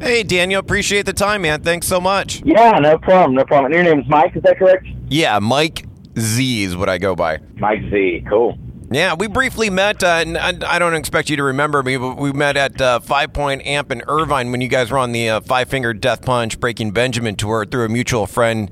Hey, Daniel, appreciate the time, man. Thanks so much. Yeah, no problem, no problem. And your name's Mike, is that correct? Yeah, Mike Z is what I go by. Mike Z, cool. Yeah, we briefly met, uh, and I I don't expect you to remember me, but we met at uh, Five Point Amp in Irvine when you guys were on the uh, Five Finger Death Punch Breaking Benjamin tour through a mutual friend,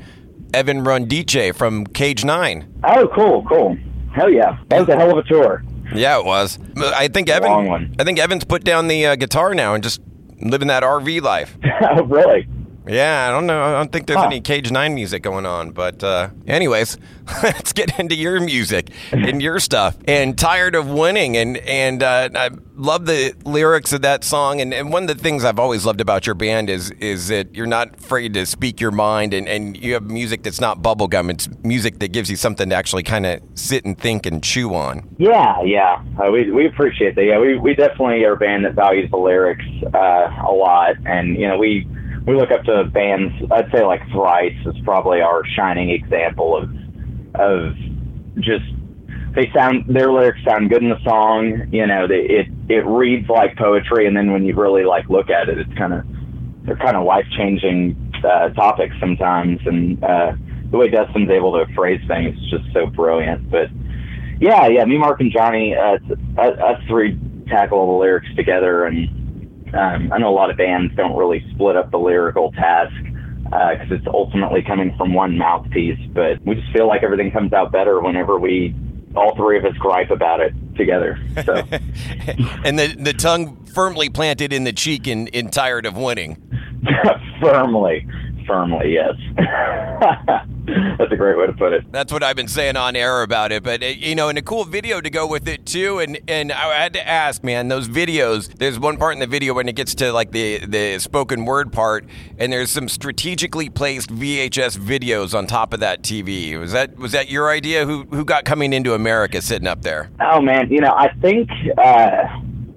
Evan Rundquist from Cage Nine. Oh, cool, cool. Hell yeah. That was a hell of a tour. Yeah, it was. I think Evan. Long one. I think Evan's put down the uh, guitar now and just living that RV life. really? Yeah, I don't know. I don't think there's Huh. any Cage Nine music going on. But, uh, anyways, let's get into your music and your stuff. And tired of winning, and and uh, I love the lyrics of that song. And, and one of the things I've always loved about your band is is that you're not afraid to speak your mind, and, and you have music that's not bubblegum. It's music that gives you something to actually kind of sit and think and chew on. Yeah, yeah. Uh, we we appreciate that. Yeah, we we definitely are a band that values the lyrics uh, a lot, and you know we we look up to bands. I'd say like Thrice is probably our shining example of of just they sound their lyrics sound good in the song. You know, they, it it reads like poetry, and then when you really like look at it, it's kind of they're kind of life changing uh, topics sometimes, and uh, the way Dustin's able to phrase things is just so brilliant. But yeah, yeah, me, Mark, and Johnny, uh, us three tackle the lyrics together, and um, I know a lot of bands don't really split up the lyrical task because it's ultimately coming from one mouthpiece. But we just feel like everything comes out better whenever we all three of us gripe about it together. So and the the tongue firmly planted in the cheek and, and tired of winning. firmly, firmly, yes. That's a great way to put it. That's what I've been saying on air about it. But uh, you know, and a cool video to go with it too. And and I had to ask, man, those videos. There's one part in the video when it gets to like the the spoken word part, and there's some strategically placed VHS videos on top of that TV. Was that was that your idea? Who who got coming into America sitting up there? Oh man, you know, I think uh,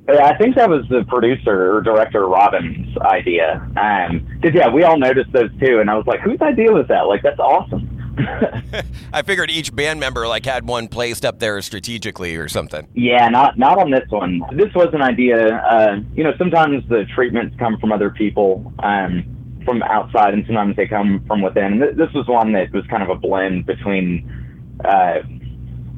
I think that was the producer or director Robin's idea. Um 'cause yeah, we all noticed those too, and I was like, whose idea was that? Like, that's awesome. I figured each band member like had one placed up there strategically or something. yeah, not not on this one. This was an idea. Uh, you know, sometimes the treatments come from other people. Um, from outside, and sometimes they come from within. This was one that was kind of a blend between uh,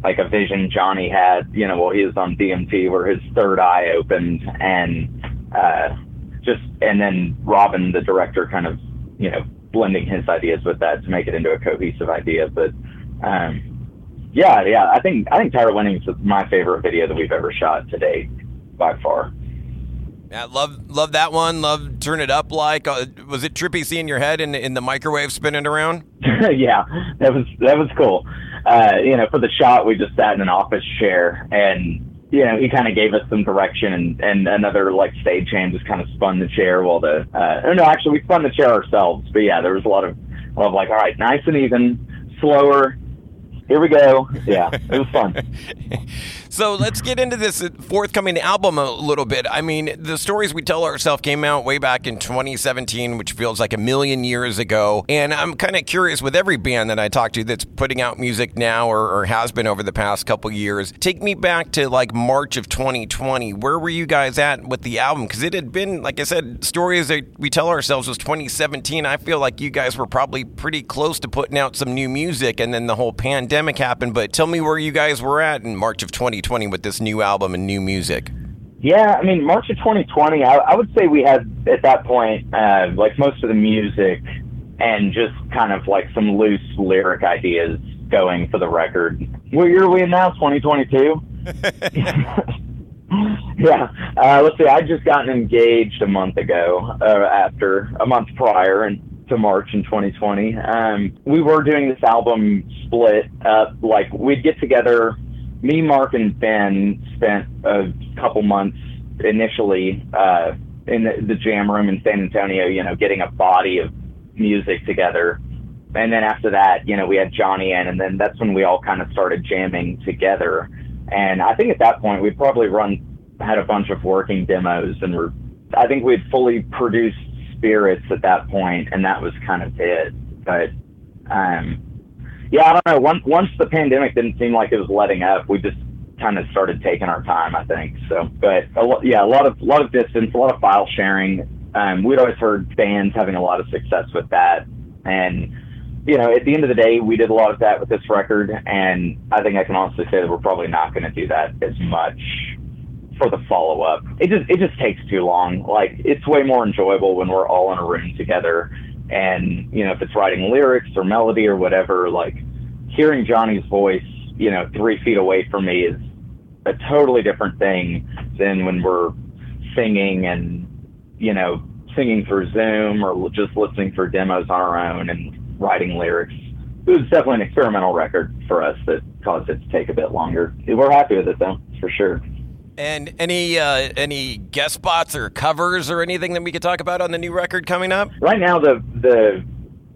like a vision Johnny had, you know, while he was on DMT, where his third eye opened, and uh, just and then Robin, the director, kind of, you know, blending his ideas with that to make it into a cohesive idea. But um, yeah, yeah, I think I think Tired of Winning is my favorite video that we've ever shot to date by far. Yeah, love love that one. Love turn it up like. Uh, was it trippy seeing your head in in the microwave spinning around? yeah, that was that was cool. Uh, you know, for the shot, we just sat in an office chair, and you know, he kind of gave us some direction, and and another like stagehand just kind of spun the chair while the. Uh, no, actually, we spun the chair ourselves. But yeah, there was a lot of, a lot of like, all right, nice and even, slower. Here we go. Yeah, it was fun. So let's get into this forthcoming album a little bit. I mean, the stories we tell ourselves came out way back in 2017, which feels like a million years ago. And I'm kind of curious with every band that I talk to that's putting out music now or, or has been over the past couple years. Take me back to like March of 2020. Where were you guys at with the album? Because it had been, like I said, stories that we tell ourselves was 2017. I feel like you guys were probably pretty close to putting out some new music, and then the whole pandemic happened. But tell me where you guys were at in March of 2020 with this new album and new music. Yeah, I mean, March of 2020, I, I would say we had at that point, uh, like most of the music and just kind of like some loose lyric ideas going for the record. What year are we in now? 2022? yeah. Uh, let's see. I just gotten engaged a month ago, uh, after a month prior, and to March in 2020. Um, we were doing this album split up. Like we'd get together. Me, Mark, and Ben spent a couple months initially uh, in the, the jam room in San Antonio. You know, getting a body of music together. And then after that, you know, we had Johnny in, and then that's when we all kind of started jamming together. And I think at that point we'd probably run had a bunch of working demos, and we're I think we'd fully produced spirits at that point, and that was kind of it. But um, yeah, I don't know. Once once the pandemic didn't seem like it was letting up, we just kind of started taking our time. I think so. But a lo- yeah, a lot of lot of distance, a lot of file sharing. um, we'd always heard bands having a lot of success with that, and you know, at the end of the day, we did a lot of that with this record, and I think I can honestly say that we're probably not going to do that as much for the follow up. It just it just takes too long. Like it's way more enjoyable when we're all in a room together, and you know, if it's writing lyrics or melody or whatever, like hearing Johnny's voice, you know, three feet away from me is a totally different thing than when we're singing and you know singing through Zoom or just listening for demos on our own and writing lyrics. It was definitely an experimental record for us that caused it to take a bit longer. We're happy with it though, for sure. And any uh, any guest spots or covers or anything that we could talk about on the new record coming up? Right now, the the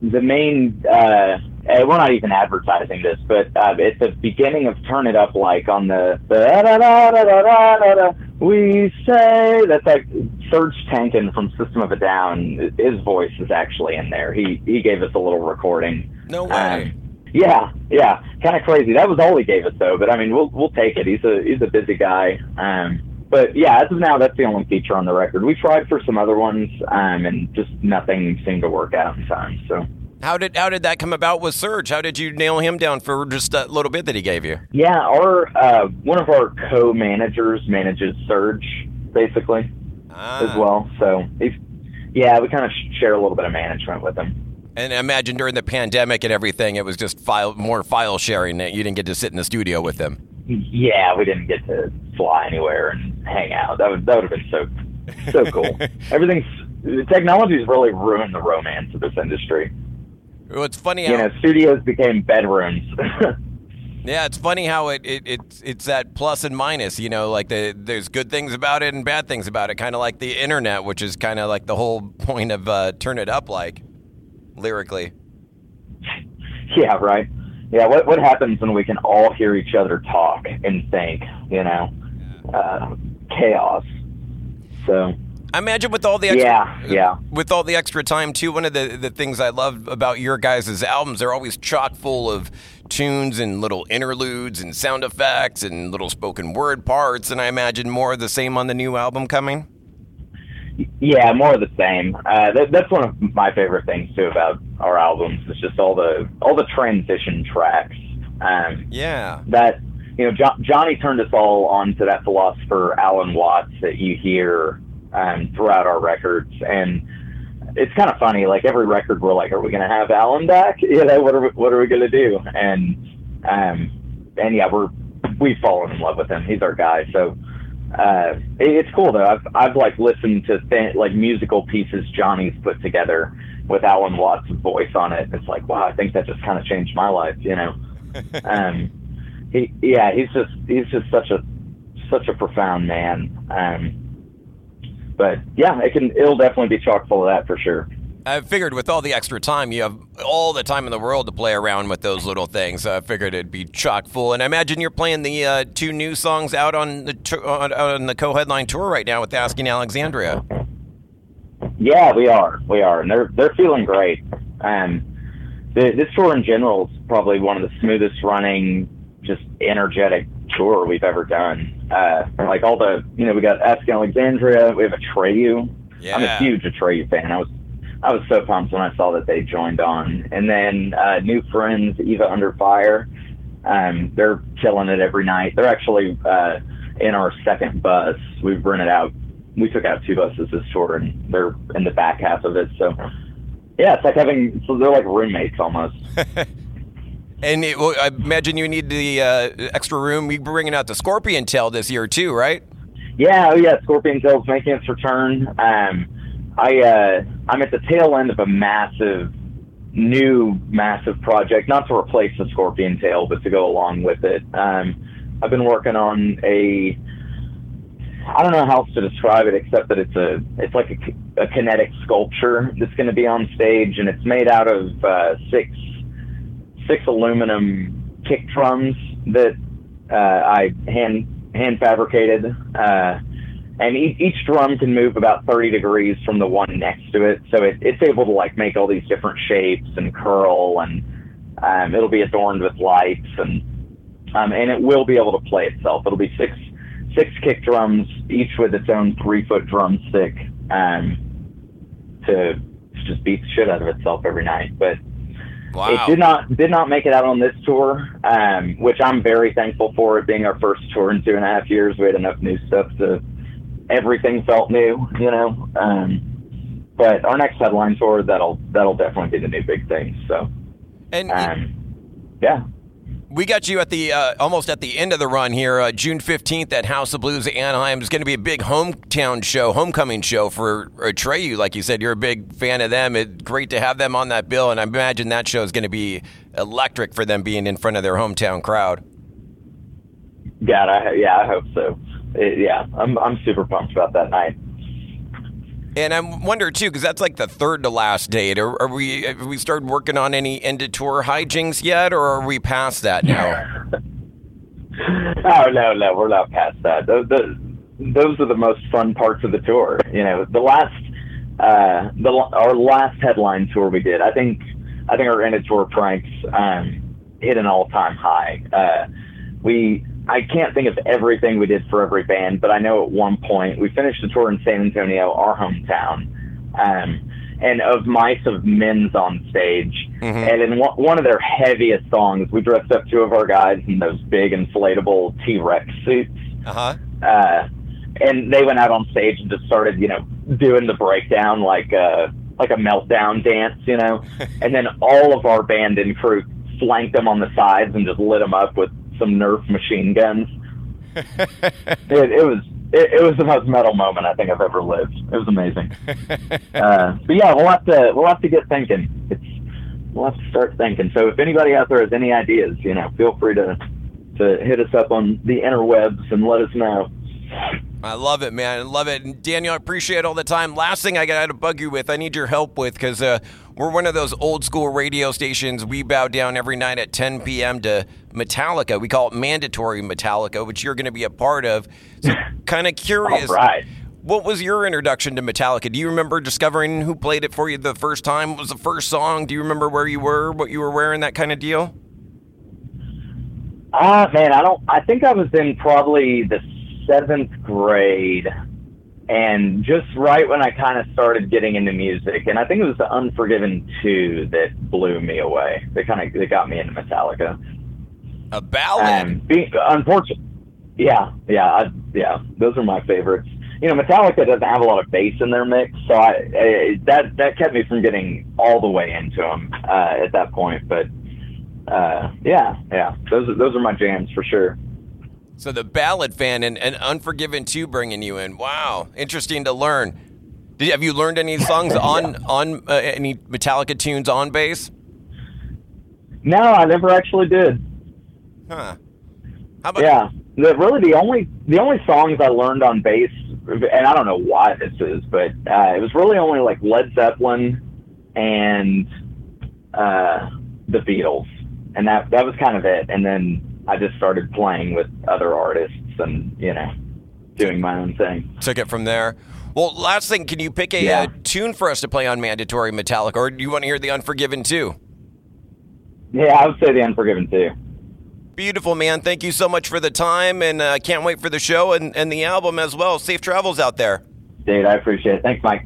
the main uh, uh, we're not even advertising this, but uh, at the beginning of "Turn It Up," like on the the da, da, da, da, da, da, da, we say that's like Serj Tankian from System of a Down. His voice is actually in there. He he gave us a little recording. No way. Um, yeah, yeah, kind of crazy. That was all he gave us though. But I mean, we'll we'll take it. He's a he's a busy guy. Um, but yeah, as of now, that's the only feature on the record. We tried for some other ones, um, and just nothing seemed to work out in time. So. How did how did that come about with Serj? How did you nail him down for just a little bit that he gave you? Yeah, our uh, one of our co-managers manages Serj basically ah. as well. So he's yeah, we kind of share a little bit of management with him. And imagine during the pandemic and everything, it was just file more file sharing. That you didn't get to sit in the studio with them. Yeah, we didn't get to fly anywhere and hang out. That would that would have been so so cool. Everything's technology's really ruined the romance of this industry. Well, it's funny how you know studios became bedrooms. yeah, it's funny how it, it it's it's that plus and minus. You know, like the there's good things about it and bad things about it. Kind of like the internet, which is kind of like the whole point of uh, turn it up, like lyrically. Yeah, right. Yeah, what what happens when we can all hear each other talk and think? You know, uh, chaos. So I imagine with all the extra, yeah, yeah, with all the extra time too. One of the the things I love about your guys' albums, they're always chock full of tunes and little interludes and sound effects and little spoken word parts. And I imagine more of the same on the new album coming. Yeah, more of the same. Uh, that, that's one of my favorite things too about our albums. It's just all the all the transition tracks. Um, yeah, that you know, jo- Johnny turned us all on to that philosopher Alan Watts that you hear um, throughout our records. And it's kind of funny. Like every record, we're like, "Are we going to have Alan back? You know, what are we, what are we going to do?" And um, and yeah, we're we've fallen in love with him. He's our guy. So uh, it's cool though. I've I've like listened to th- like musical pieces Johnny's put together with Alan Watts' voice on it. It's like, wow, I think that just kind of changed my life. You know. um, he yeah, he's just he's just such a such a profound man. Um, but yeah, it can. It'll definitely be chock full of that for sure. I figured with all the extra time, you have all the time in the world to play around with those little things. I figured it'd be chock full. And I imagine you're playing the uh, two new songs out on the on, on the co-headline tour right now with Asking Alexandria. Yeah, we are. We are, and they're they're feeling great. And the, this tour in general is probably one of the smoothest running, just energetic tour we've ever done. Uh, like all the, you know, we got Asking Alexandria, we have a Atreyu. Yeah. I'm a huge Atreyu fan. I was, I was so pumped when I saw that they joined on. And then uh, new friends, Eva Under Fire. Um, they're killing it every night. They're actually uh, in our second bus. We've rented out. We took out two buses this tour, and they're in the back half of it. So, yeah, it's like having. So they're like roommates almost. And it, well, I imagine you need the uh, extra room. You're bringing out the Scorpion Tail this year too, right? Yeah, oh yeah, Scorpion Tail's making its return. Um, I uh, I'm at the tail end of a massive, new massive project, not to replace the Scorpion Tail, but to go along with it. Um, I've been working on a I don't know how else to describe it except that it's a it's like a, a kinetic sculpture that's going to be on stage, and it's made out of uh, six six aluminum kick drums that uh, I hand hand fabricated, uh, and each, each drum can move about 30 degrees from the one next to it, so it, it's able to like make all these different shapes and curl, and um, it'll be adorned with lights, and um, and it will be able to play itself. It'll be six six kick drums, each with its own three foot drumstick. Um, to, to just beat the shit out of itself every night. But Wow. it did not did not make it out on this tour, um, which I'm very thankful for. It being our first tour in two and a half years, we had enough new stuff to everything felt new, you know. Um, but our next headline tour that'll that'll definitely be the new big thing. So and um, yeah, we got you at the uh, almost at the end of the run here, uh, June fifteenth at House of Blues Anaheim. It's going to be a big hometown show, homecoming show for uh, Treyu. Like you said, you're a big fan of them. It's great to have them on that bill, and I imagine that show is going to be electric for them being in front of their hometown crowd. God, I yeah, I hope so. It, yeah, I'm I'm super pumped about that night. And I wonder too, because that's like the third to last date. Are, are we have we started working on any end of tour hijinks yet, or are we past that now? oh no, no, we're not past that. Those, those, those are the most fun parts of the tour. You know, the last, uh, the our last headline tour we did. I think, I think our end of tour pranks um, hit an all time high. Uh, we, I can't think of everything we did for every band, but I know at one point we finished the tour in San Antonio, our hometown. Um, and Of Mice & Men's on stage. And in one, one of their heaviest songs, we dressed up two of our guys in those big inflatable T Rex suits. Uh-huh. Uh, and they went out on stage and just started, you know, doing the breakdown like a, like a meltdown dance, you know. and then all of our band and crew flanked them on the sides and just lit them up with some Nerf machine guns. it, it was it, it was the most metal moment I think I've ever lived. It was amazing. uh, but yeah, we'll have to we'll have to get thinking. It's we'll have to start thinking. So if anybody out there has any ideas, you know, feel free to to hit us up on the interwebs and let us know. I love it, man. I love it. And Daniel, I appreciate all the time. Last thing I got to bug you with, I need your help with because uh, we're one of those old school radio stations. We bow down every night at 10 p.m. to Metallica. We call it mandatory Metallica, which you're going to be a part of. So, kind of curious. All right. What was your introduction to Metallica? Do you remember discovering who played it for you the first time? What was the first song? Do you remember where you were, what you were wearing, that kind of deal? Ah, man, I don't. I think I was in probably the seventh grade, and just right when I kind of started getting into music, and I think it was the Unforgiven two that blew me away. They kind of they got me into Metallica. A ballad. Um, unfortunately, yeah, yeah, I, yeah. Those are my favorites. You know, Metallica doesn't have a lot of bass in their mix, so I, I that that kept me from getting all the way into them uh, at that point. But uh, yeah, yeah, those are, those are my jams for sure. So the ballad fan and, and Unforgiven 2 bringing you in. Wow, interesting to learn. Did, have you learned any songs on on uh, any Metallica tunes on bass? No, I never actually did. Huh. How about Yeah, the, really the only the only songs I learned on bass, and I don't know why this is, but uh, it was really only like Led Zeppelin and uh, the Beatles, and that that was kind of it. And then I just started playing with other artists and you know doing my own thing. took it from there? Well, last thing, can you pick a Yeah. uh, tune for us to play on Mandatory Metallica, or do you want to hear the Unforgiven two? Yeah, I would say the Unforgiven two. Beautiful, man. Thank you so much for the time, and uh, can't wait for the show and, and the album as well. Safe travels out there. Dude, I appreciate it. Thanks, Mike.